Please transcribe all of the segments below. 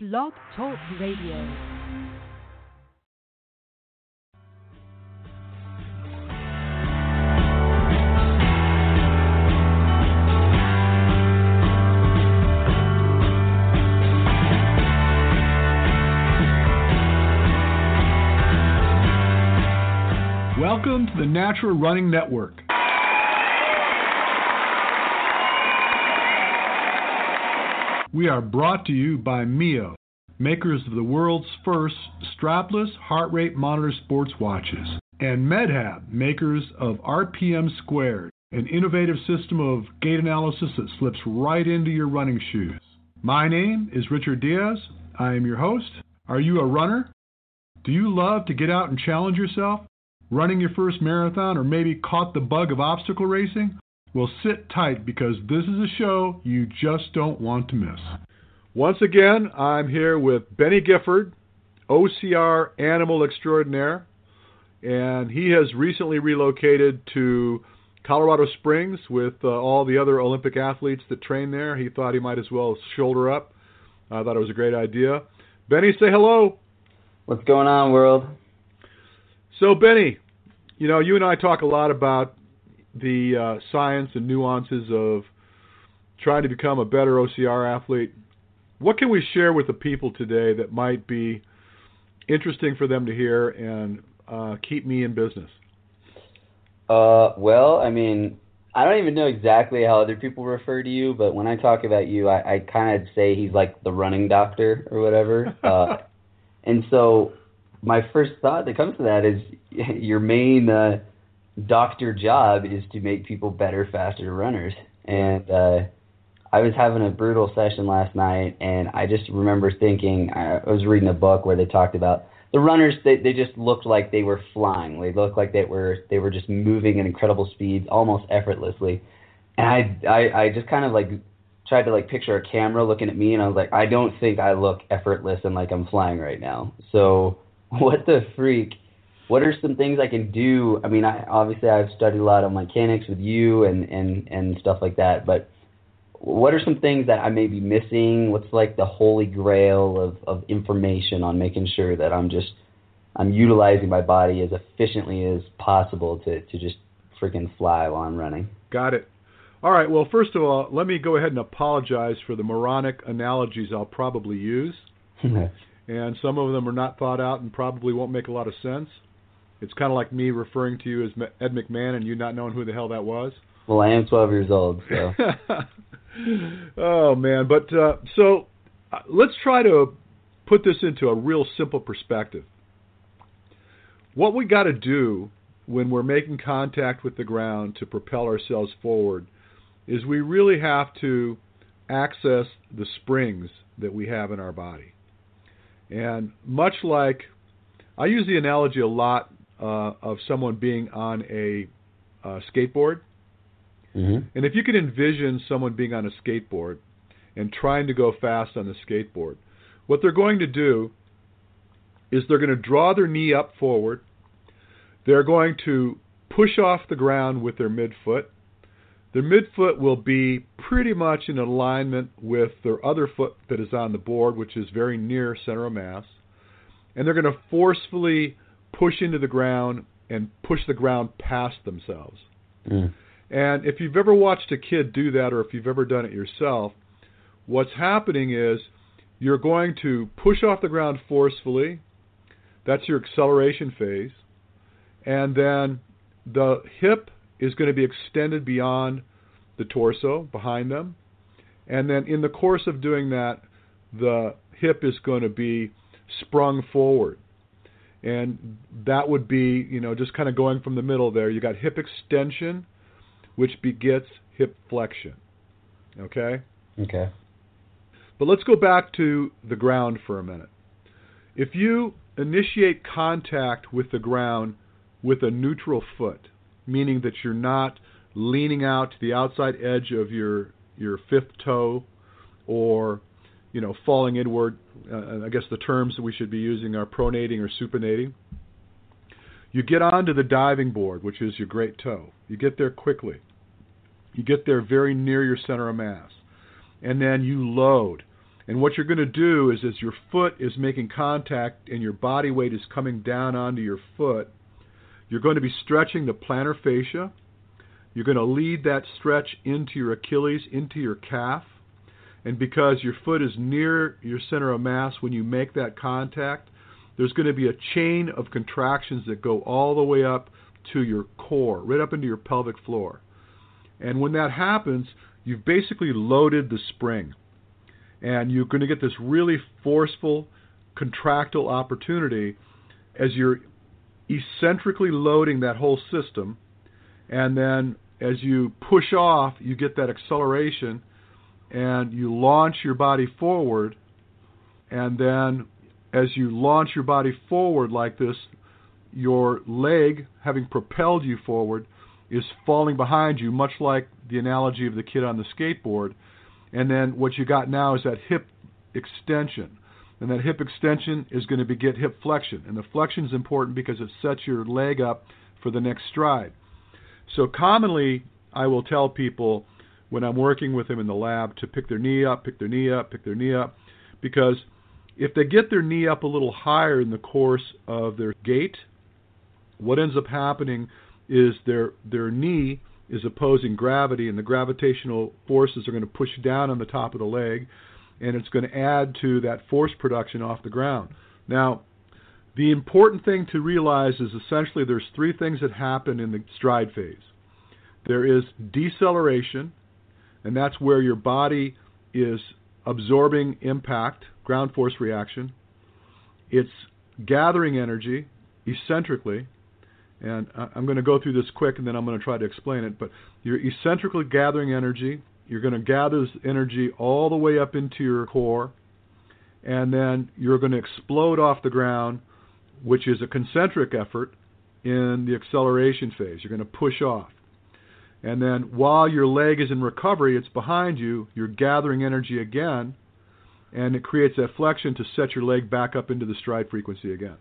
Blog Talk Radio. Welcome to the Natural Running Network. We are brought to you by Mio, makers of the world's first strapless heart rate monitor sports watches, and MedHab, makers of RPM Squared, an innovative system of gait analysis that slips right into your running shoes. My name is Richard Diaz. I am your host. Are you a runner? Do you love to get out and challenge yourself? Running your first marathon or maybe caught the bug of obstacle racing? Well, sit tight because this is a show you just don't want to miss. Once again, I'm here with Beni Gifford, OCR animal extraordinaire, and he has recently relocated to Colorado Springs with uh, all the other Olympic athletes that train there. He thought he might as well shoulder up. I thought it was a great idea. Beni, say hello. What's going on, world? So, Beni, you know, you and I talk a lot about the uh, science and nuances of trying to become a better OCR athlete. What can we share with the people today that might be interesting for them to hear and uh, keep me in business? Uh, well, I mean, I don't even know exactly how other people refer to you, but when I talk about you, I, I kind of say he's like the running doctor or whatever. uh, and so my first thought that comes to that is your main uh, doctor job is to make people better, faster runners. And uh, I was having a brutal session last night, and I just remember thinking I was reading a book where they talked about the runners. They they just looked like they were flying. They looked like they were they were just moving at incredible speeds, almost effortlessly. And I I, I just kind of like tried to like picture a camera looking at me, and I was like, I don't think I look effortless and like I'm flying right now. So what the freak? What are some things I can do? I mean, I obviously I've studied a lot of mechanics with you and and and stuff like that, but what are some things that I may be missing? What's like the holy grail of of information on making sure that I'm just I'm utilizing my body as efficiently as possible to to just freaking fly while I'm running. Got it. All right. Well, first of all, let me go ahead and apologize for the moronic analogies I'll probably use. and some of them are not thought out and probably won't make a lot of sense. It's kind of like me referring to you as Ed McMahon and you not knowing who the hell that was. Well, I am 12 years old, so. oh man, but uh, so uh, let's try to put this into a real simple perspective. What we got to do when we're making contact with the ground to propel ourselves forward is we really have to access the springs that we have in our body. And much like I use the analogy a lot uh, of someone being on a uh, skateboard. Mm-hmm. And if you can envision someone being on a skateboard and trying to go fast on the skateboard, what they're going to do is they're going to draw their knee up forward. They're going to push off the ground with their midfoot. Their midfoot will be pretty much in alignment with their other foot that is on the board, which is very near center of mass. And they're going to forcefully push into the ground and push the ground past themselves. Mm. And if you've ever watched a kid do that or if you've ever done it yourself, what's happening is you're going to push off the ground forcefully. That's your acceleration phase. And then the hip is going to be extended beyond the torso behind them. And then in the course of doing that, the hip is going to be sprung forward and that would be you know just kind of going from the middle there. You got hip extension which begets hip flexion. Okay? Okay. But let's go back to the ground for a minute. If you initiate contact with the ground with a neutral foot meaning that you're not leaning out to the outside edge of your your fifth toe or you know, falling inward. Uh, I guess the terms that we should be using are pronating or supinating. You get onto the diving board, which is your great toe. You get there quickly. You get there very near your center of mass. And then you load. And what you're going to do is, as your foot is making contact and your body weight is coming down onto your foot, you're going to be stretching the plantar fascia. You're going to lead that stretch into your Achilles, into your calf. And because your foot is near your center of mass when you make that contact, there's going to be a chain of contractions that go all the way up to your core, right up into your pelvic floor. And when that happens, you've basically loaded the spring. And you're going to get this really forceful contractile opportunity as you're eccentrically loading that whole system. And then as you push off, you get that acceleration and you launch your body forward. And then as you launch your body forward like this, your leg, having propelled you forward, is falling behind you, much like the analogy of the kid on the skateboard. And then what you got now is that hip extension. And that hip extension is going to beget hip flexion. And the flexion is important because it sets your leg up for the next stride. So commonly, I will tell people when I'm working with them in the lab to pick their knee up, pick their knee up, pick their knee up, because if they get their knee up a little higher in the course of their gait, what ends up happening is their their knee is opposing gravity, and the gravitational forces are going to push down on the top of the leg, and it's going to add to that force production off the ground. Now, the important thing to realize is essentially there's three things that happen in the stride phase. There is deceleration, and that's where your body is absorbing impact, ground force reaction. It's gathering energy eccentrically, and I'm going to go through this quick and then I'm going to try to explain it. But you're eccentrically gathering energy. You're going to gather this energy all the way up into your core, and then you're going to explode off the ground, which is a concentric effort in the acceleration phase. You're going to push off. And then while your leg is in recovery, it's behind you, you're gathering energy again, and it creates that flexion to set your leg back up into the stride frequency again.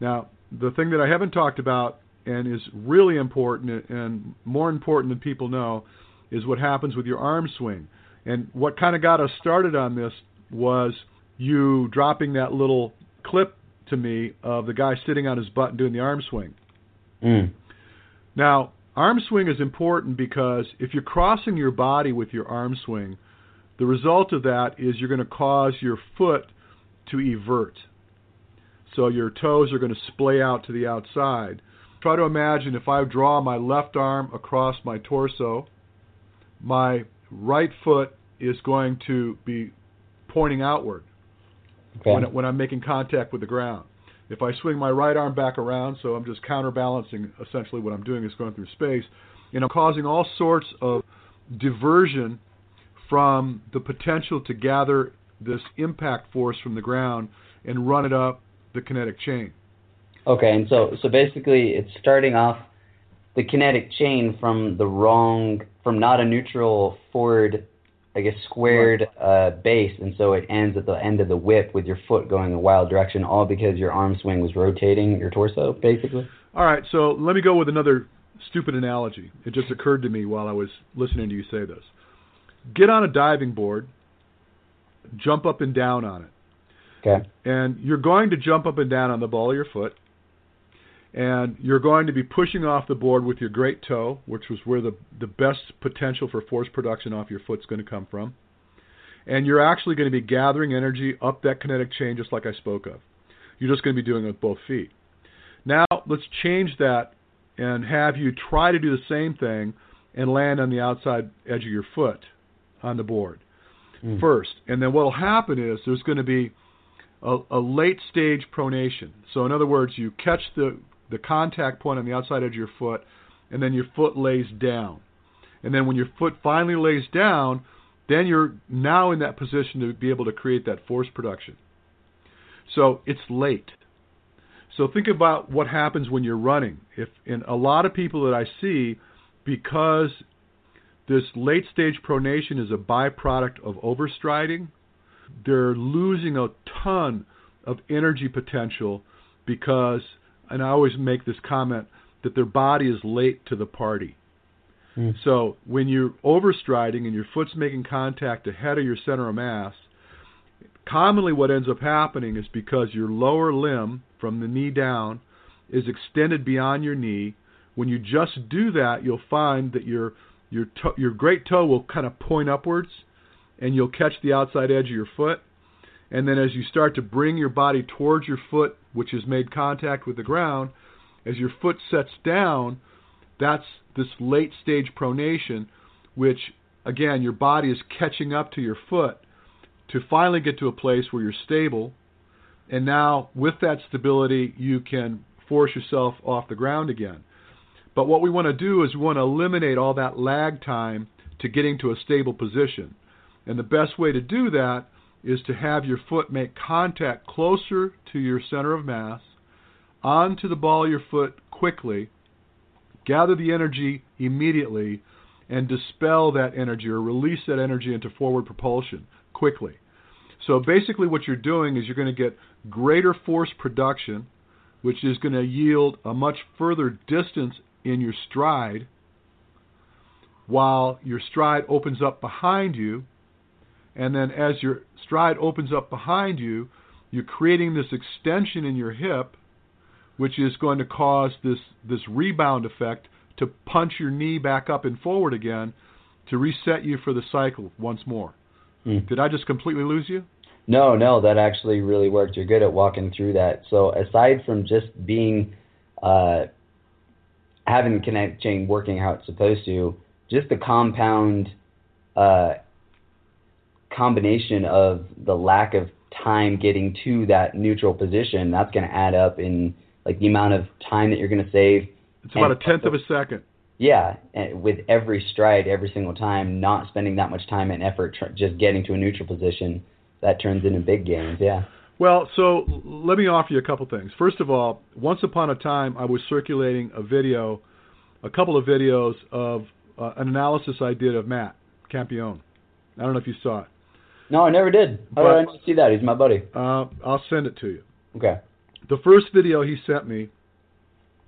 Now, the thing that I haven't talked about and is really important and more important than people know is what happens with your arm swing. And what kind of got us started on this was you dropping that little clip to me of the guy sitting on his butt and doing the arm swing. Mm. Now, arm swing is important because if you're crossing your body with your arm swing, the result of that is you're going to cause your foot to evert. So your toes are going to splay out to the outside. Try to imagine if I draw my left arm across my torso, my right foot is going to be pointing outward Okay. when, when I'm making contact with the ground. If I swing my right arm back around, so I'm just counterbalancing essentially what I'm doing is going through space, and I'm causing all sorts of diversion from the potential to gather this impact force from the ground and run it up the kinetic chain. Okay, and so so basically, it's starting off the kinetic chain from the wrong, from not a neutral forward, I guess squared uh, base, and so it ends at the end of the whip with your foot going a wild direction, all because your arm swing was rotating your torso, basically. All right, so let me go with another stupid analogy. It just occurred to me while I was listening to you say this. Get on a diving board, jump up and down on it. Okay. And you're going to jump up and down on the ball of your foot. And you're going to be pushing off the board with your great toe, which was where the, the best potential for force production off your foot's going to come from. And you're actually going to be gathering energy up that kinetic chain, just like I spoke of. You're just going to be doing it with both feet. Now, let's change that and have you try to do the same thing and land on the outside edge of your foot on the board Mm. first. And then what will happen is there's going to be a, a late stage pronation. So in other words, you catch the the contact point on the outside edge of your foot, and then your foot lays down. And then when your foot finally lays down, then you're now in that position to be able to create that force production. So it's late. So think about what happens when you're running. If in a lot of people that I see, because this late stage pronation is a byproduct of overstriding, they're losing a ton of energy potential because, and I always make this comment, that their body is late to the party. Mm. So when you're overstriding and your foot's making contact ahead of your center of mass, commonly what ends up happening is because your lower limb from the knee down is extended beyond your knee. When you just do that, you'll find that your your to- your great toe will kind of point upwards, and you'll catch the outside edge of your foot. And then as you start to bring your body towards your foot, which has made contact with the ground, as your foot sets down, that's this late stage pronation, which again your body is catching up to your foot to finally get to a place where you're stable. And now, with that stability, you can force yourself off the ground again. But what we want to do is we want to eliminate all that lag time to getting to a stable position. And the best way to do that is to have your foot make contact closer to your center of mass, onto the ball of your foot quickly, gather the energy immediately, and dispel that energy or release that energy into forward propulsion quickly. So basically, what you're doing is you're going to get greater force production, which is going to yield a much further distance in your stride, while your stride opens up behind you. And then, as your stride opens up behind you, you're creating this extension in your hip, which is going to cause this, this rebound effect to punch your knee back up and forward again to reset you for the cycle once more. Mm. Did I just completely lose you? No, no, that actually really worked. You're good at walking through that. So aside from just being uh, having the kinetic chain working how it's supposed to, just the compound uh, combination of the lack of time getting to that neutral position, that's going to add up in like the amount of time that you're going to save. It's about And- a tenth of a second. Yeah, with every stride, every single time, not spending that much time and effort tr- just getting to a neutral position, that turns into big gains. Yeah. Well, so let me offer you a couple things. First of all, once upon a time, I was circulating a video, a couple of videos of uh, an analysis I did of Matt Campione. I don't know if you saw it. No, I never did. How But- did I not see that? He's my buddy. Uh, I'll send it to you. Okay. The first video he sent me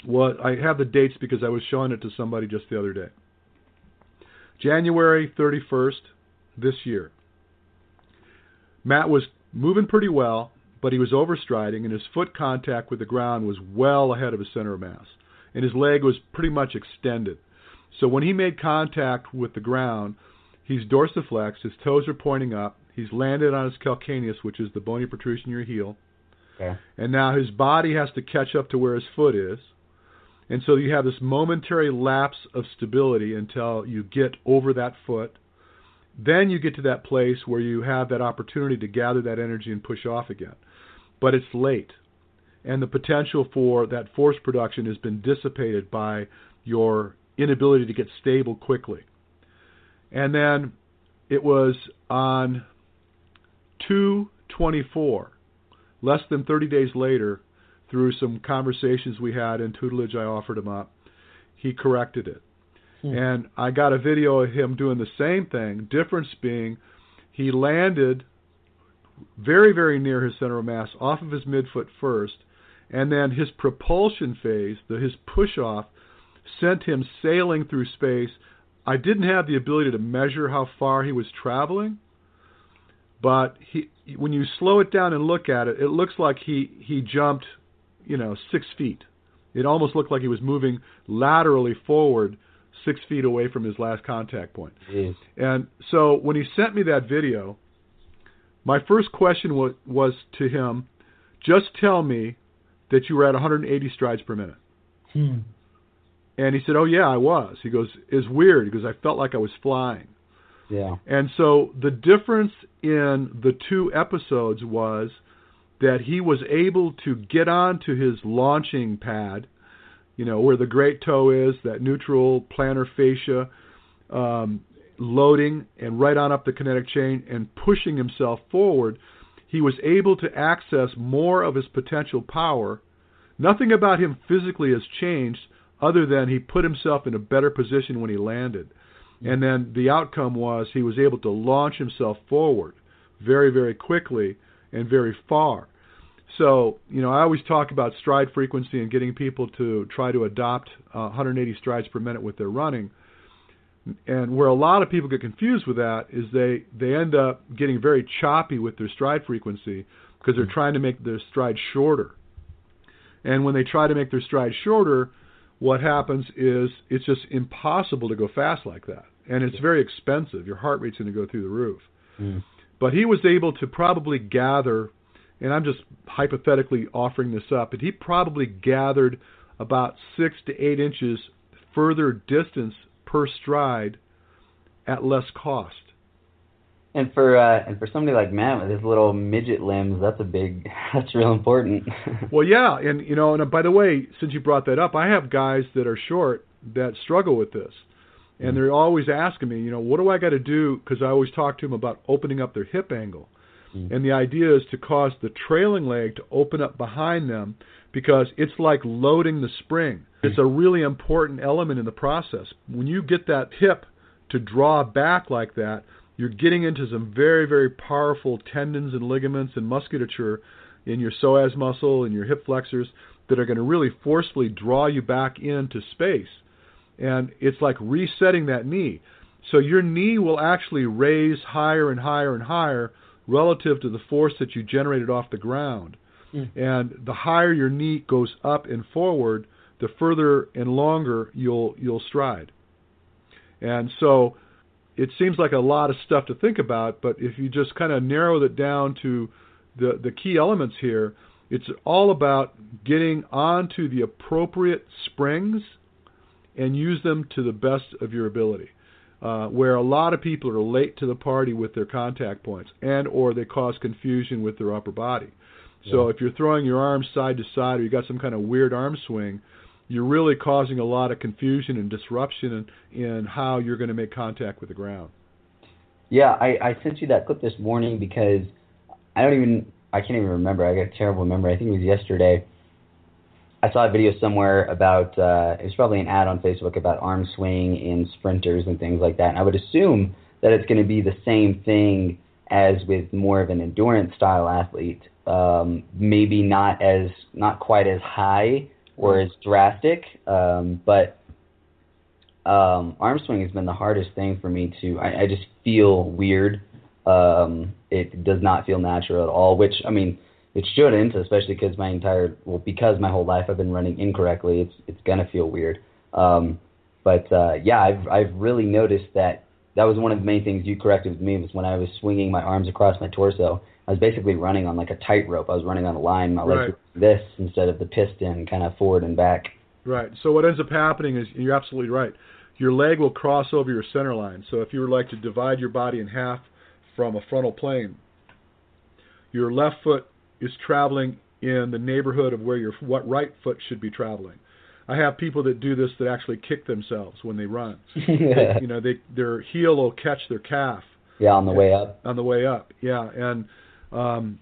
was I have the dates because I was showing it to somebody just the other day. January 31st this year. Matt was moving pretty well, but he was overstriding and his foot contact with the ground was well ahead of his center of mass and his leg was pretty much extended. So when he made contact with the ground, he's dorsiflexed, his toes are pointing up, he's landed on his calcaneus, which is the bony protrusion your heel. Okay. And now his body has to catch up to where his foot is. And so you have this momentary lapse of stability until you get over that foot. Then you get to that place where you have that opportunity to gather that energy and push off again. But it's late. And the potential for that force production has been dissipated by your inability to get stable quickly. And then it was on 224 less than 30 days later, through some conversations we had and tutelage I offered him up, he corrected it. Hmm. And I got a video of him doing the same thing, difference being he landed very, very near his center of mass off of his midfoot first, and then his propulsion phase, the, his push off, sent him sailing through space. I didn't have the ability to measure how far he was traveling, but he when you slow it down and look at it, it looks like he he jumped, you know, six feet. It almost looked like he was moving laterally forward six feet away from his last contact point. Jeez. And so when he sent me that video, my first question was, was to him, just tell me that you were at 180 strides per minute. Hmm. And he said, "Oh yeah, I was." He goes, "It's weird because I felt like I was flying." Yeah. And so the difference in the two episodes was that he was able to get onto his launching pad, you know, where the great toe is, that neutral plantar fascia, um, loading and right on up the kinetic chain and pushing himself forward. He was able to access more of his potential power. Nothing about him physically has changed other than he put himself in a better position when he landed. And then the outcome was he was able to launch himself forward very, very quickly and very far. So, you know, I always talk about stride frequency and getting people to try to adopt uh, 180 strides per minute with their running. And where a lot of people get confused with that is they they end up getting very choppy with their stride frequency because they're trying to make their stride shorter. And when they try to make their stride shorter, what happens is it's just impossible to go fast like that. And it's very expensive. Your heart rate's going to go through the roof. Mm. But he was able to probably gather, and I'm just hypothetically offering this up, but he probably gathered about six to eight inches further distance per stride at less cost. And for uh, and for somebody like Matt with his little midget limbs, that's a big that's real important. well, yeah, and you know, and by the way, since you brought that up, I have guys that are short that struggle with this, and mm-hmm. they're always asking me, you know, what do I got to do? Because I always talk to them about opening up their hip angle, mm-hmm. and the idea is to cause the trailing leg to open up behind them because it's like loading the spring. It's a really important element in the process. When you get that hip to draw back like that you're getting into some very, very powerful tendons and ligaments and musculature in your psoas muscle and your hip flexors that are going to really forcefully draw you back into space. And it's like resetting that knee. So your knee will actually raise higher and higher and higher relative to the force that you generated off the ground. Mm. And the higher your knee goes up and forward, the further and longer you'll you'll stride. And so it seems like a lot of stuff to think about, but if you just kind of narrow it down to the the key elements here, it's all about getting onto the appropriate springs and use them to the best of your ability. Uh, where a lot of people are late to the party with their contact points, and or they cause confusion with their upper body. So if you're throwing your arms side to side, or you got some kind of weird arm swing, you're really causing a lot of confusion and disruption in, in how you're going to make contact with the ground. Yeah, I, I sent you that clip this morning because I don't even I can't even remember. I got a terrible memory. I think it was yesterday. I saw a video somewhere about uh, it was probably an ad on Facebook about arm swing in sprinters and things like that. And I would assume that it's going to be the same thing as with more of an endurance style athlete. Um, maybe not as not quite as high or as drastic. Um, but um, arm swing has been the hardest thing for me to. I, I just feel weird. Um, it does not feel natural at all. Which I mean, it shouldn't, especially because my entire well, because my whole life I've been running incorrectly. It's it's gonna feel weird. Um, but uh, yeah, I've I've really noticed that that was one of the main things you corrected with me was when I was swinging my arms across my torso. I was basically running on like a tightrope. I was running on a line. My legs right. were this instead of the piston, kind of forward and back. Right. So what ends up happening is you're absolutely right. Your leg will cross over your center line. So if you were like to divide your body in half from a frontal plane, your left foot is traveling in the neighborhood of where your what right foot should be traveling. I have people that do this that actually kick themselves when they run. they, you know, they their heel will catch their calf. Yeah, on the way up. On the way up, yeah, and um,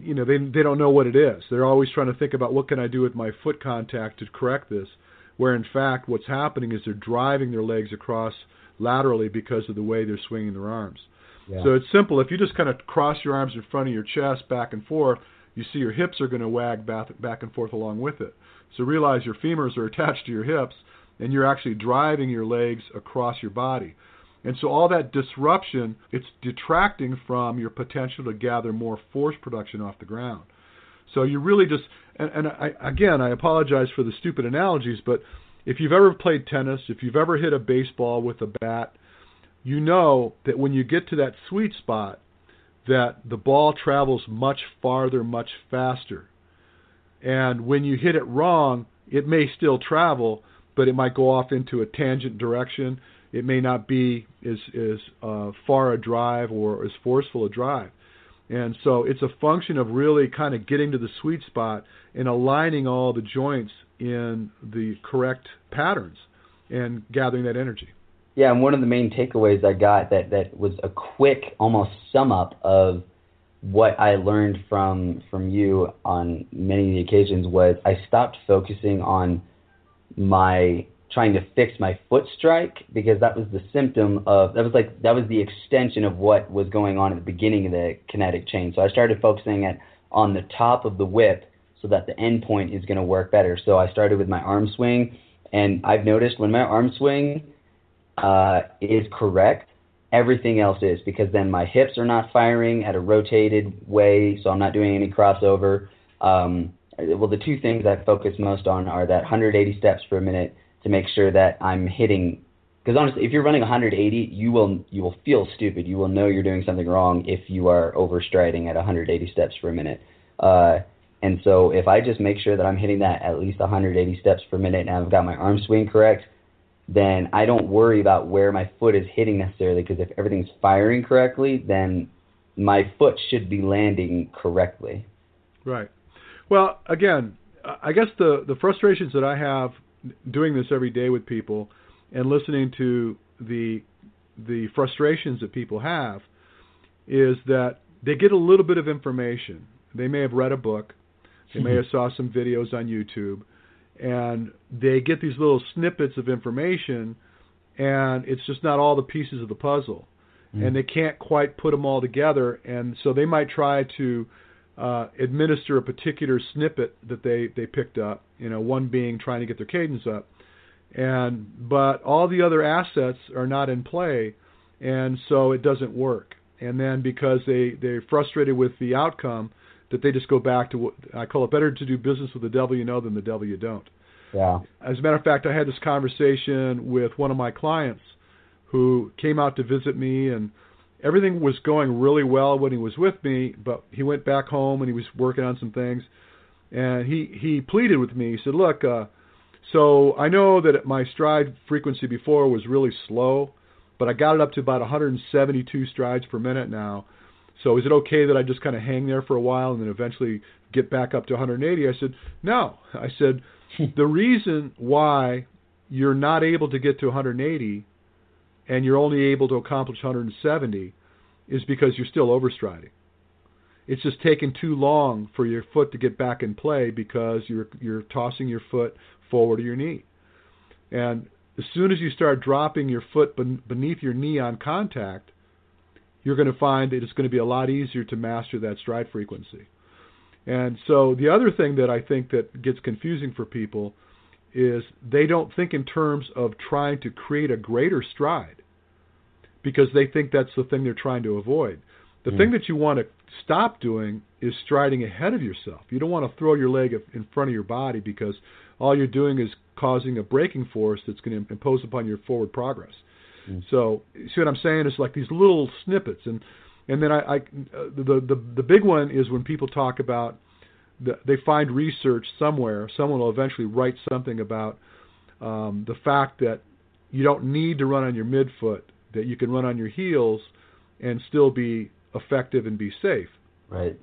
you know they they don't know what it is. They're always trying to think about what can I do with my foot contact to correct this. Where in fact what's happening is they're driving their legs across laterally because of the way they're swinging their arms. Yeah. So it's simple. If you just kind of cross your arms in front of your chest back and forth, you see your hips are going to wag back back and forth along with it. So realize your femurs are attached to your hips, and you're actually driving your legs across your body. And so all that disruption, it's detracting from your potential to gather more force production off the ground. So you really just, and, and I, again, I apologize for the stupid analogies, but if you've ever played tennis, if you've ever hit a baseball with a bat, you know that when you get to that sweet spot, that the ball travels much farther, much faster. And when you hit it wrong, it may still travel, but it might go off into a tangent direction it may not be as as uh, far a drive or as forceful a drive. And so it's a function of really kind of getting to the sweet spot and aligning all the joints in the correct patterns and gathering that energy. Yeah, and one of the main takeaways I got that that was a quick almost sum up of what I learned from from you on many of the occasions was I stopped focusing on my trying to fix my foot strike because that was the symptom of that was like that was the extension of what was going on at the beginning of the kinetic chain. So I started focusing it on the top of the whip so that the end point is going to work better. So I started with my arm swing and I've noticed when my arm swing uh, is correct, everything else is because then my hips are not firing at a rotated way, so I'm not doing any crossover. Um, well, the two things I focus most on are that 180 steps per minute to make sure that I'm hitting. Because honestly, if you're running 180, you will you will feel stupid. You will know you're doing something wrong if you are overstriding at 180 steps per minute. Uh, and so if I just make sure that I'm hitting that at least 180 steps per minute and I've got my arm swing correct, then I don't worry about where my foot is hitting necessarily because if everything's firing correctly, then my foot should be landing correctly. Right. Well, again, I guess the the frustrations that I have doing this every day with people and listening to the the frustrations that people have is that they get a little bit of information. They may have read a book, they may have saw some videos on YouTube, and they get these little snippets of information, and it's just not all the pieces of the puzzle, mm. and they can't quite put them all together, and so they might try to uh, administer a particular snippet that they they picked up. You know, one being trying to get their cadence up, and but all the other assets are not in play, and so it doesn't work. And then because they they're frustrated with the outcome, that they just go back to what I call it better to do business with the devil you know than the devil you don't. Yeah. As a matter of fact, I had this conversation with one of my clients who came out to visit me and everything was going really well when he was with me, but he went back home and he was working on some things and he he pleaded with me. He said, "Look, uh so I know that my stride frequency before was really slow, but I got it up to about 172 strides per minute now so is it okay that I just kind of hang there for a while and then eventually get back up to 180? I said, no. I said, the reason why you're not able to get to 180 and you're only able to accomplish 170 is because you're still overstriding. It's just taking too long for your foot to get back in play because you're you're tossing your foot forward to your knee. And as soon as you start dropping your foot beneath your knee on contact, you're going to find that it's going to be a lot easier to master that stride frequency. And so the other thing that I think that gets confusing for people is they don't think in terms of trying to create a greater stride because they think that's the thing they're trying to avoid. The mm. thing that you want to stop doing is striding ahead of yourself. You don't want to throw your leg in front of your body because all you're doing is causing a braking force that's going to impose upon your forward progress. Mm. So, see what I'm saying? It's like these little snippets, and and then I, I the the the big one is when people talk about they find research somewhere. Someone will eventually write something about um, the fact that you don't need to run on your midfoot; that you can run on your heels and still be effective and be safe. Right.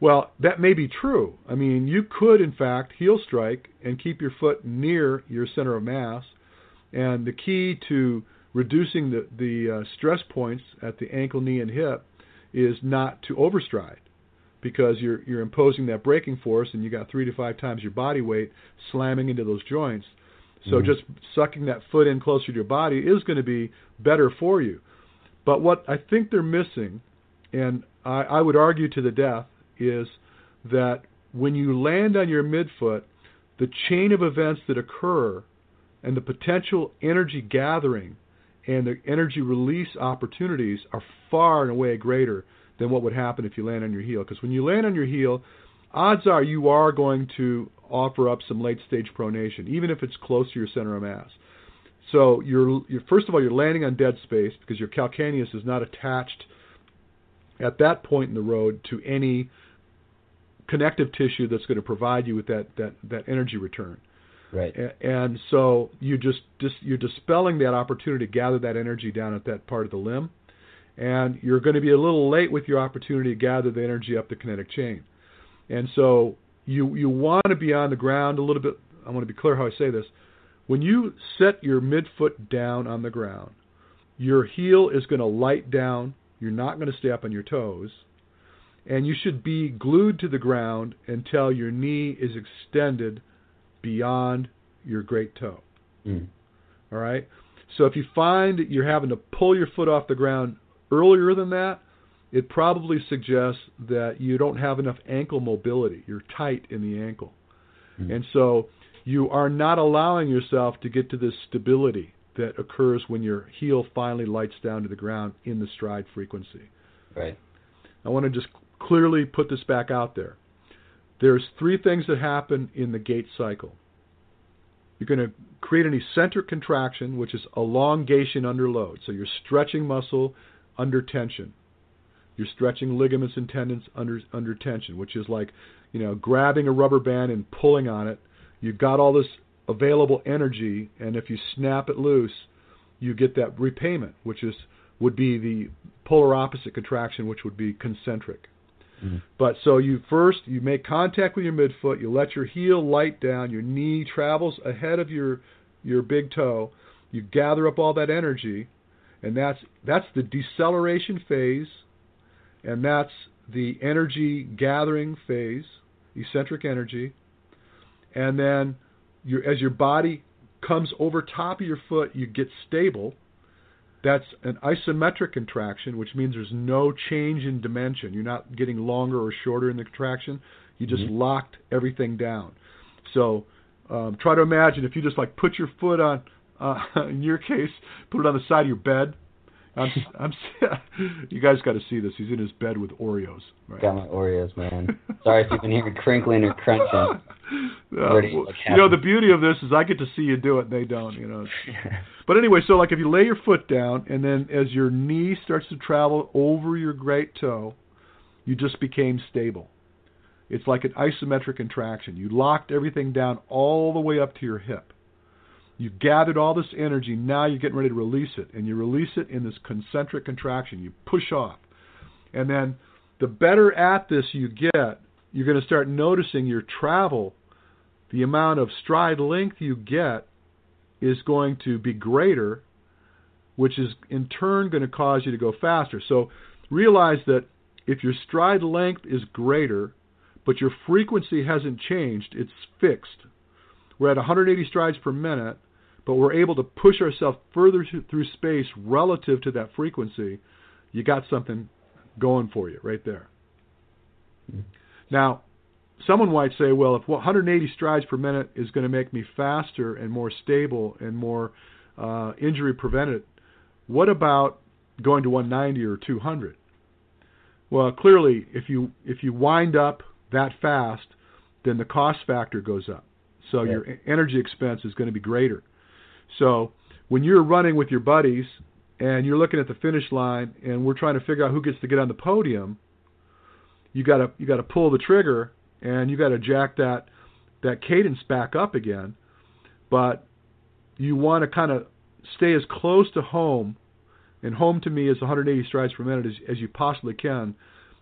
Well, that may be true. I mean, you could, in fact, heel strike and keep your foot near your center of mass. And the key to reducing the the uh, stress points at the ankle, knee, and hip is not to overstride because you're you're imposing that braking force and you got three to five times your body weight slamming into those joints. So mm. just sucking that foot in closer to your body is going to be better for you. But what I think they're missing, and I, I would argue to the death, is that when you land on your midfoot, the chain of events that occur and the potential energy gathering and the energy release opportunities are far and away greater than what would happen if you land on your heel. Because when you land on your heel, odds are you are going to offer up some late stage pronation, even if it's close to your center of mass. So you're, you're first of all you're landing on dead space because your calcaneus is not attached at that point in the road to any connective tissue that's going to provide you with that that, that energy return. Right. And so you just, just you're dispelling that opportunity to gather that energy down at that part of the limb, and you're going to be a little late with your opportunity to gather the energy up the kinetic chain. And so you you want to be on the ground a little bit. I want to be clear how I say this. When you set your midfoot down on the ground, your heel is going to light down. You're not going to stay up on your toes. And you should be glued to the ground until your knee is extended beyond your great toe. Mm. All right? So if you find that you're having to pull your foot off the ground earlier than that, it probably suggests that you don't have enough ankle mobility. You're tight in the ankle. Mm. And so you are not allowing yourself to get to this stability that occurs when your heel finally lights down to the ground in the stride frequency. Right. I want to just clearly put this back out there. There's three things that happen in the gait cycle. You're going to create an eccentric contraction, which is elongation under load. So you're stretching muscle under tension. You're stretching ligaments and tendons under under tension, which is like, you know, grabbing a rubber band and pulling on it. You've got all this available energy, and if you snap it loose, you get that repayment, which is would be the polar opposite contraction, which would be concentric. Mm-hmm. But so you first you make contact with your midfoot, you let your heel light down, your knee travels ahead of your your big toe, you gather up all that energy, and that's that's the deceleration phase, and that's the energy gathering phase, eccentric energy, and then your, as your body comes over top of your foot, you get stable. That's an isometric contraction, which means there's no change in dimension. You're not getting longer or shorter in the contraction. You just Mhm. locked everything down. So um, try to imagine if you just like put your foot on, uh, in your case, put it on the side of your bed. I'm, I'm, you guys got to see this. He's in his bed with Oreos. Right? Got my Oreos, man. Sorry if you've been hearing crinkling or crunching. Uh, well, you know the beauty of this is I get to see you do it and they don't. You know. But anyway, so like if you lay your foot down and then as your knee starts to travel over your great toe, you just became stable. It's like an isometric contraction. You locked everything down all the way up to your hip. You gathered all this energy. Now you're getting ready to release it, and you release it in this concentric contraction. You push off, and then the better at this you get, you're going to start noticing your travel. The amount of stride length you get is going to be greater, which is in turn going to cause you to go faster. So realize that if your stride length is greater, but your frequency hasn't changed, it's fixed. We're at 180 strides per minute, but we're able to push ourselves further th- through space relative to that frequency. You got something going for you right there. Now, someone might say, well, if 180 strides per minute is going to make me faster and more stable and more uh, injury prevented, what about going to 190 or 200? Well, clearly, if you if you wind up that fast, then the cost factor goes up. So Yeah. your energy expense is going to be greater. So when you're running with your buddies and you're looking at the finish line and we're trying to figure out who gets to get on the podium, you got to you got to pull the trigger and you got to jack that that cadence back up again. But you want to kind of stay as close to home, and home to me is 180 strides per minute as, as you possibly can,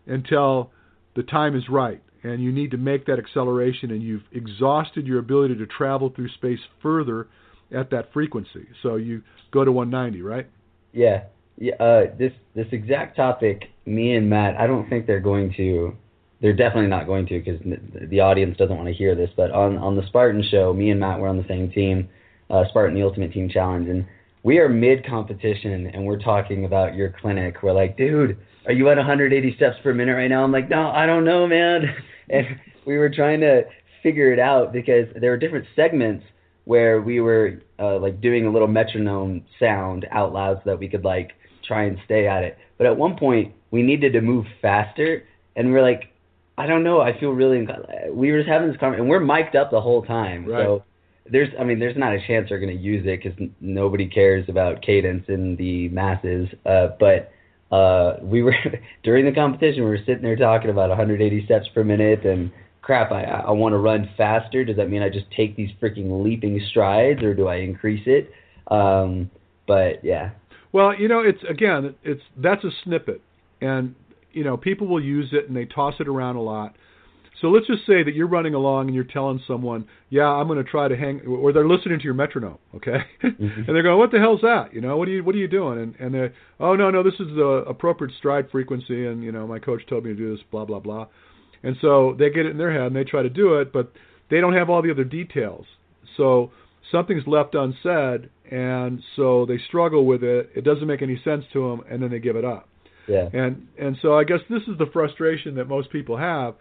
until the time is right. And you need to make that acceleration, and you've exhausted your ability to travel through space further at that frequency. So you go to 190, right? Yeah. Yeah, uh, this this exact topic, me and Matt, I don't think they're going to. They're definitely not going to because the audience doesn't want to hear this. But on on the Spartan show, me and Matt were on the same team, uh, Spartan the Ultimate Team Challenge, and we are mid competition, and we're talking about your clinic. We're like, dude, are you at 180 steps per minute right now? I'm like, no, I don't know, man. And we were trying to figure it out because there were different segments where we were uh, like doing a little metronome sound out loud so that we could like try and stay at it. But at one point, we needed to move faster, and we're like, I don't know. I feel really. We were just having this conversation, and we're mic'd up the whole time. Right. So there's, I mean, there's not a chance they're going to use it because n- nobody cares about cadence in the masses. Uh, but uh, we were during the competition, we were sitting there talking about 180 steps per minute and crap. I I want to run faster. Does that mean I just take these freaking leaping strides, or do I increase it? Um, but yeah, Well, you know, it's again, it's that's a snippet, and you know, people will use it and they toss it around a lot. So let's just say that you're running along and you're telling someone, "Yeah, I'm going to try to hang," or they're listening to your metronome, okay? Mhm. and they're going, "What the hell's that? You know, what are you what are you doing?" And and they, "Oh no, no, this is the appropriate stride frequency, and you know, my coach told me to do this, blah blah blah." And so they get it in their head and they try to do it, but they don't have all the other details. So something's left unsaid, and so they struggle with it. It doesn't make any sense to them, and then they give it up. yeah, And and so I guess this is the frustration that most people have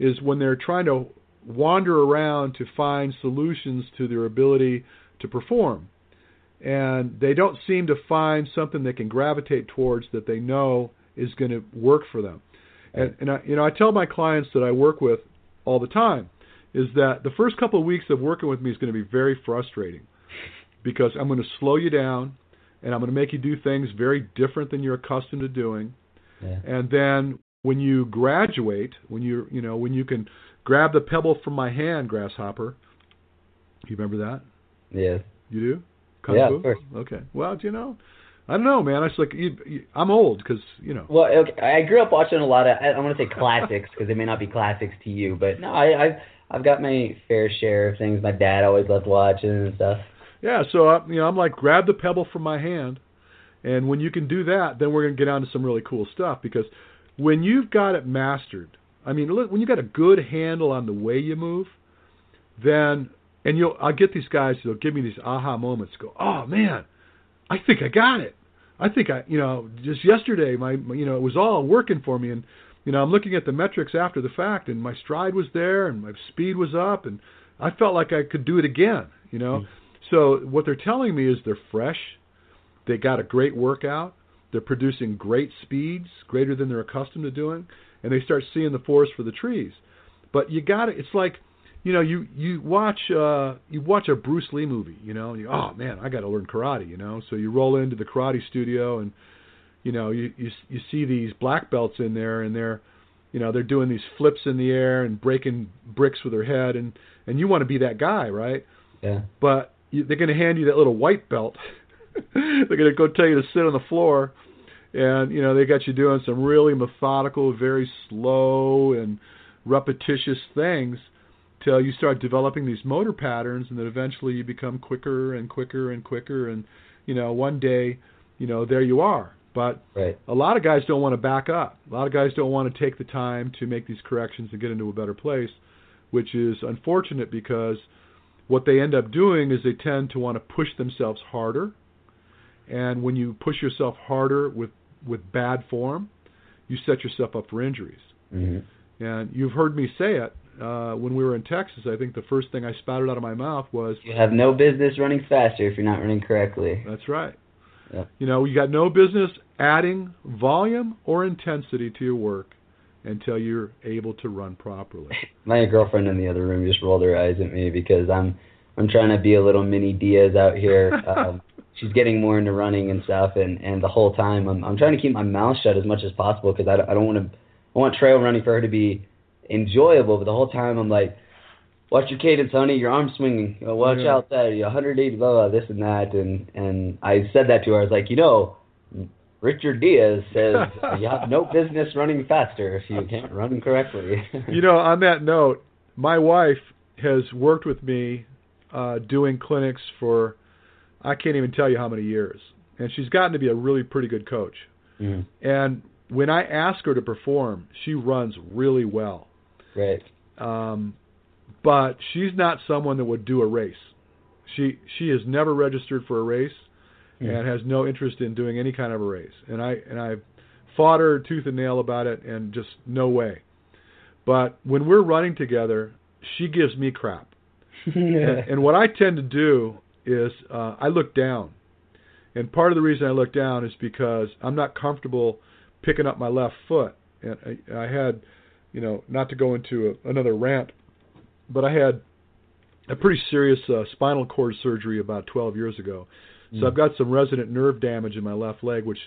is when they're trying to wander around to find solutions to their ability to perform. and they don't seem to find something they can gravitate towards that they know is going to work for them. And, and I, you know, I tell my clients that I work with all the time is that the first couple of weeks of working with me is going to be very frustrating because I'm going to slow you down and I'm going to make you do things very different than you're accustomed to doing. Yeah. And then when you graduate, when you you know when you can grab the pebble from my hand, grasshopper. You remember that? Yeah. You do? Kung Yeah, Fu? of course. Okay. Well, do you know, I don't know, man. It's like you, you, I'm old because you know. Well, okay, I grew up watching a lot of. I, I want to say classics because they may not be classics to you, but no, I, I've I've got my fair share of things. My dad always loved watching and stuff. Yeah. So I, you know, I'm like, grab the pebble from my hand, and when you can do that, then we're gonna get on to some really cool stuff because when you've got it mastered, I mean, look, when you have got a good handle on the way you move, then and you'll I'll get these guys they'll give me these aha moments. Go, oh man, I think I got it. I think I, you know, just yesterday my, my you know it was all working for me, and you know I'm looking at the metrics after the fact, and my stride was there, and my speed was up, and I felt like I could do it again. You know, mm. so what they're telling me is they're fresh, they got a great workout, they're producing great speeds, greater than they're accustomed to doing, and they start seeing the forest for the trees. But you got to It's like you know, you you watch uh you watch a Bruce Lee movie, you know, and you oh man, I got to learn karate, you know. So you roll into the karate studio and you know, you you you see these black belts in there and they're you know, they're doing these flips in the air and breaking bricks with their head and and you want to be that guy, right? Yeah. But you, they're going to hand you that little white belt. they're going to go tell you to sit on the floor and you know, they got you doing some really methodical, very slow and repetitious things till you start developing these motor patterns and then eventually you become quicker and quicker and quicker and you know one day you know there you are but Right. a lot of guys don't want to back up a lot of guys don't want to take the time to make these corrections and get into a better place which is unfortunate because what they end up doing is they tend to want to push themselves harder and when you push yourself harder with with bad form you set yourself up for injuries hmm and you've heard me say it uh, when we were in Texas. I think the first thing I spouted out of my mouth was, You have no business running faster if you're not running correctly. "That's right." Yeah. You know, you got no business adding volume or intensity to your work until you're able to run properly. My girlfriend in the other room just rolled her eyes at me because I'm I'm trying to be a little mini Diaz out here. Um, she's getting more into running and stuff, and and the whole time I'm I'm trying to keep my mouth shut as much as possible because I don't, I don't want to I want trail running for her to be enjoyable, but the whole time I'm like, watch your cadence, honey, your arm swinging, you know, watch Yeah. out there, you 180, blah blah, this and that, and and I said that to her. I was like, you know. Richard Diaz says you have no business running faster if you can't run correctly. you know, on that note, my wife has worked with me uh, doing clinics for I can't even tell you how many years, and she's gotten to be a really pretty good coach. Mhm. And when I ask her to perform, she runs really well. Right. um, but she's not someone that would do a race. She she has never registered for a race Hmm. and has no interest in doing any kind of a race. And I and I fought her tooth and nail about it, and just no way. But when we're running together, she gives me crap. and, and what I tend to do is uh, I look down, and part of the reason I look down is because I'm not comfortable picking up my left foot. And I, I had, you know, not to go into a, another rant, but I had a pretty serious uh, spinal cord surgery about 12 years ago. So I've got some resident nerve damage in my left leg, which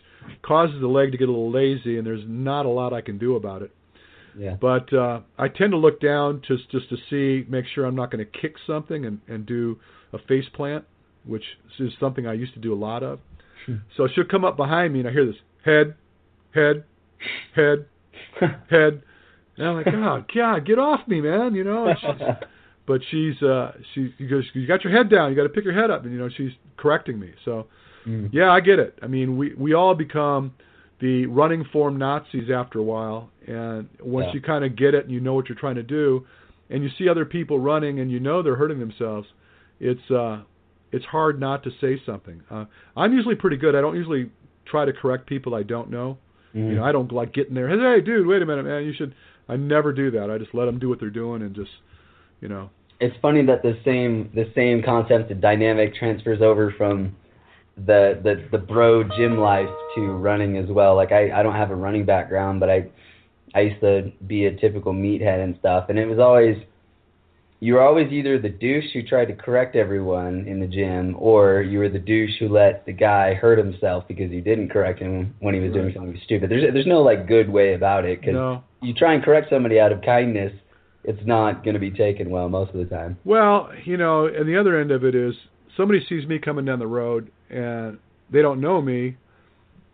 causes the leg to get a little lazy, and there's not a lot I can do about it. yeah. But uh, I tend to look down just just to see, make sure I'm not going to kick something and and do a face plant, which is something I used to do a lot of. so she'll come up behind me, and I hear this head, head, head, head, and I'm like, oh God, get off me, man, you know. But she's uh she, she goes, you got your head down, you got to pick your head up, and you know she's correcting me. So Mm. yeah, I get it. I mean, we we all become the running form Nazis after a while, and once Yeah. you kind of get it and you know what you're trying to do, and you see other people running and you know they're hurting themselves, it's uh it's hard not to say something. Uh, I'm usually pretty good. I don't usually try to correct people I don't know. Mhm. You know, I don't like getting there. Hey, dude, wait a minute, man. You should. I never do that. I just let them do what they're doing and just, you know. it's funny that the same the same concept of dynamic transfers over from the the the bro gym life to running as well. Like I I don't have a running background, but I I used to be a typical meathead and stuff, and it was always you were always either the douche who tried to correct everyone in the gym, or you were the douche who let the guy hurt himself because you didn't correct him when he was doing something stupid. There's there's no like good way about it because No. you try and correct somebody out of kindness, it's not going to be taken well most of the time. Well, you know, and the other end of it is somebody sees me coming down the road and they don't know me.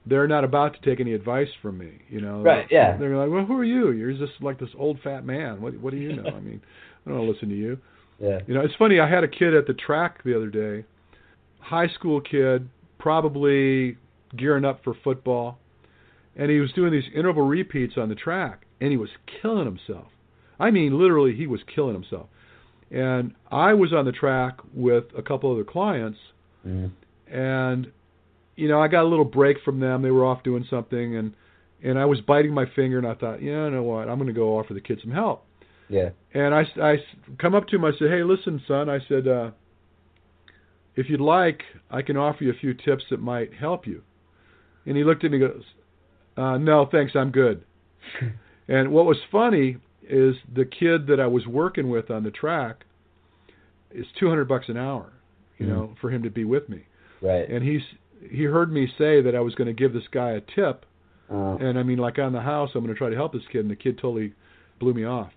They're not about to take any advice from me, you know. Right, yeah. They're like, "Well, who are you? You're just like this old fat man. What what do you know? I mean, I don't want to listen to you." Yeah. You know, it's funny. I had a kid at the track the other day, high school kid, probably gearing up for football, and he was doing these interval repeats on the track, and he was killing himself. I mean, literally, he was killing himself. And I was on the track with a couple other clients, Mhm. and you know, I got a little break from them. They were off doing something, and and I was biting my finger, and I thought, yeah, you know what, I'm going to go offer the kid some help. Yeah. And I, I come up to him. I said, "Hey, listen, son." I said, uh, "If you'd like, I can offer you a few tips that might help you." And he looked at me and goes, uh, "No, thanks. I'm good." and what was funny is the kid that I was working with on the track is 200 bucks an hour, you Mhm. know, for him to be with me. Right. And he's he heard me say that I was going to give this guy a tip, Uh, and I mean, like on the house, I'm going to try to help this kid, and the kid totally blew me off,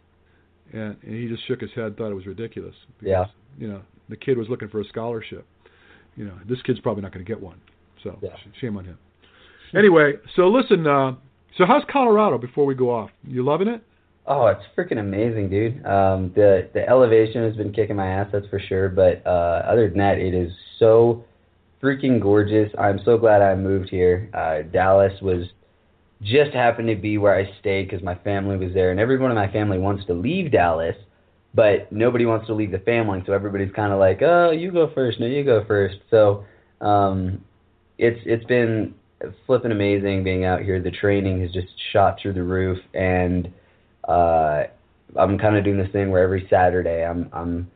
and, and he just shook his head, thought it was ridiculous. Because, Yeah. You know, the kid was looking for a scholarship. You know, this kid's probably not going to get one, so Yeah. shame on him. Anyway, so listen, uh, so how's Colorado? Before we go off, you loving it? Oh, it's freaking amazing, dude. Um, the the elevation has been kicking my ass, that's for sure. But uh, other than that, it is so freaking gorgeous. I'm so glad I moved here. Uh, Dallas was just happened to be where I stayed because my family was there, and everyone in my family wants to leave Dallas, but nobody wants to leave the family. So everybody's kind of like, "Oh, you go first. No, you go first. So um, it's it's been flipping amazing being out here. The training has just shot through the roof, and uh, I'm kind of doing this thing where every Saturday I'm I'm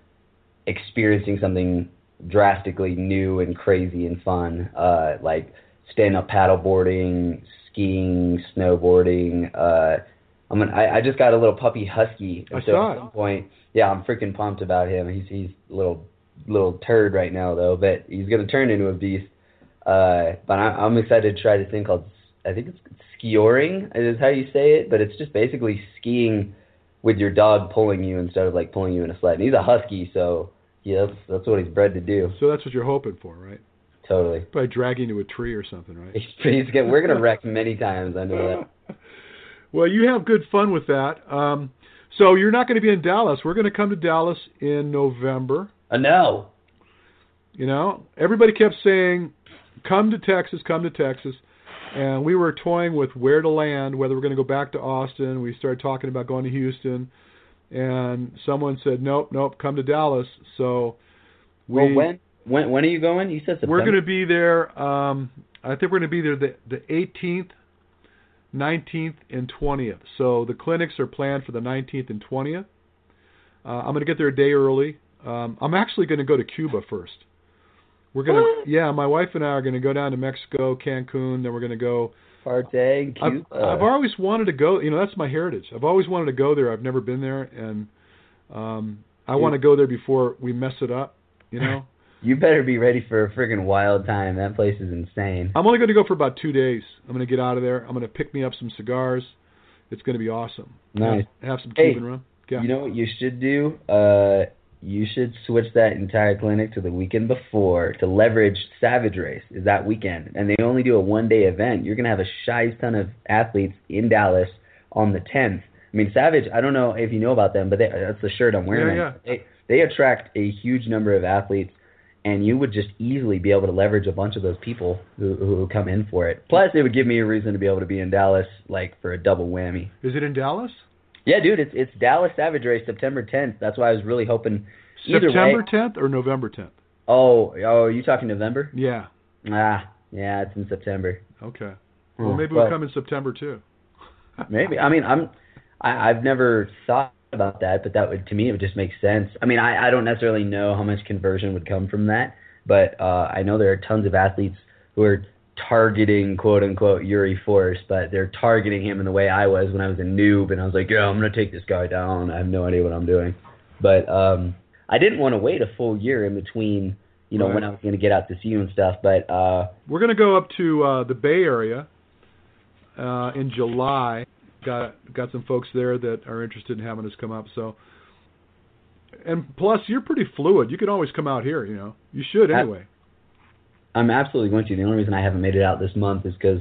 experiencing something drastically new and crazy and fun, uh, like stand up paddleboarding, skiing, snowboarding. Uh, I'm an, I, I just got a little puppy husky, and I so saw at it. some point, yeah, I'm freaking pumped about him. He's he's a little little turd right now though, but he's gonna turn into a beast. Uh, but I, I'm excited to try this thing called I think it's skijoring is how you say it, but it's just basically skiing with your dog pulling you instead of like pulling you in a sled. And he's a husky, so yeah, that's that's what he's bred to do. So that's what you're hoping for, right? Totally. Probably dragging you to a tree or something, right? He's, get, we're gonna wreck many times. I know that. well, you have good fun with that. Um, so you're not going to be in Dallas. We're going to come to Dallas in November. Uh, no. You know, everybody kept saying, "Come to Texas, come to Texas," and we were toying with where to land, whether we're going to go back to Austin. We started talking about going to Houston, and someone said, "Nope, nope, come to Dallas." So we well, when when when are you going? You said September. we're going to be there. Um, I think we're going to be there the the 18th, 19th, and 20th. So the clinics are planned for the 19th and 20th. Uh, I'm going to get there a day early. Um, I'm actually going to go to Cuba first. We're gonna, What? yeah, my wife and I are going to go down to Mexico, Cancun. Then we're going to go. Partay, I've, Cuba. I've always wanted to go. You know, that's my heritage. I've always wanted to go there. I've never been there, and um, I want to go there before we mess it up. You know. You better be ready for a friggin' wild time. That place is insane. I'm only going to go for about two days. I'm going to get out of there. I'm going to pick me up some cigars. It's going to be awesome. Nice. Have, have some Hey, Cuban rum. Yeah. You know what you should do? Uh, you should switch that entire clinic to the weekend before to leverage Savage Race is that weekend, and they only do a one day event. You're gonna have a shize ton of athletes in Dallas on the 10th. I mean, Savage. I don't know if you know about them, but they, that's the shirt I'm wearing. Yeah, now. They they attract a huge number of athletes, and you would just easily be able to leverage a bunch of those people who who come in for it. Plus, it would give me a reason to be able to be in Dallas, like for a double whammy. Is it in Dallas? Yeah, dude, it's it's Dallas Savage Race September 10th. That's why I was really hoping. Either September way. 10th or November 10th? Oh, oh, are you talking November? Yeah. Ah, yeah, it's in September. Okay. Hmm, Well, maybe well, we'll come in September too. Maybe. I mean, I'm. I, I've never thought about that, but that would to me it would just make sense. I mean, I I don't necessarily know how much conversion would come from that, but uh, I know there are tons of athletes who are targeting quote unquote Yuri Force, but they're targeting him in the way I was when I was a noob and I was like, yeah, I'm gonna take this guy down. I have no idea what I'm doing. But um I didn't want to wait a full year in between, you know, Right. when I was gonna get out to see you and stuff. But uh We're going to go up to uh, the Bay Area uh, in July. Got got some folks there that are interested in having us come up. So, and plus, you're pretty fluid. You can always come out here. You know, you should anyway. I'm absolutely going to. The only reason I haven't made it out this month is because,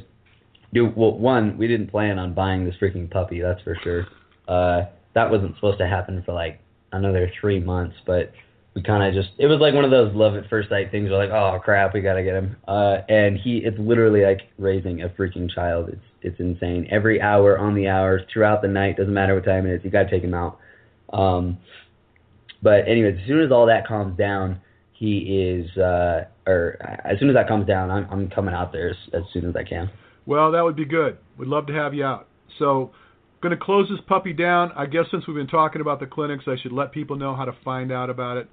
dude, well, one, we didn't plan on buying this freaking puppy. That's for sure. Uh, that wasn't supposed to happen for like another three months, but we kind of just. It was like one of those love at first sight things. We're like, oh crap, we gotta get him. Uh, and he, it's literally like raising a freaking child. It's it's insane. Every hour on the hours throughout the night, doesn't matter what time it is, you gotta take him out. Um, but anyways, as soon as all that calms down, he is, uh, or as soon as that comes down, I'm, I'm coming out there as, as soon as I can. Well, that would be good. We'd love to have you out. So, going to close this puppy down. I guess since we've been talking about the clinics, I should let people know how to find out about it.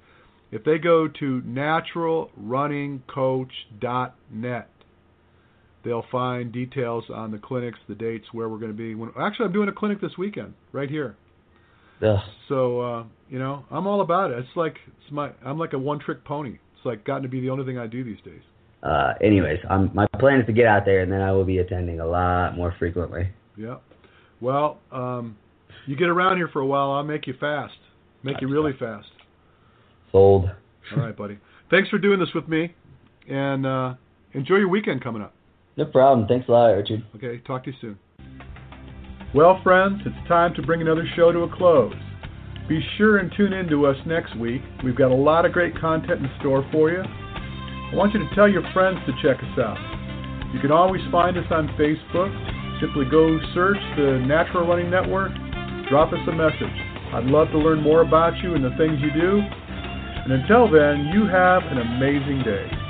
If they go to naturalrunningcoach.net, they'll find details on the clinics, the dates, where we're going to be. When, actually, I'm doing a clinic this weekend right here. Ugh. So, uh, you know, I'm all about it. It's like it's my I'm like a one-trick pony. It's like gotten to be the only thing I do these days. Uh, anyways, um, my plan is to get out there, and then I will be attending a lot more frequently. Yeah. Well, um, you get around here for a while, I'll make you fast. Make you really fast. Sold. All right, buddy. Thanks for doing this with me, and uh, enjoy your weekend coming up. No problem. Thanks a lot, Richard. Okay, talk to you soon. Well, friends, it's time to bring another show to a close. Be sure and tune in to us next week. We've got a lot of great content in store for you. I want you to tell your friends to check us out. You can always find us on Facebook. Simply go search the Natural Running Network, drop us a message. I'd love to learn more about you and the things you do. And until then, you have an amazing day.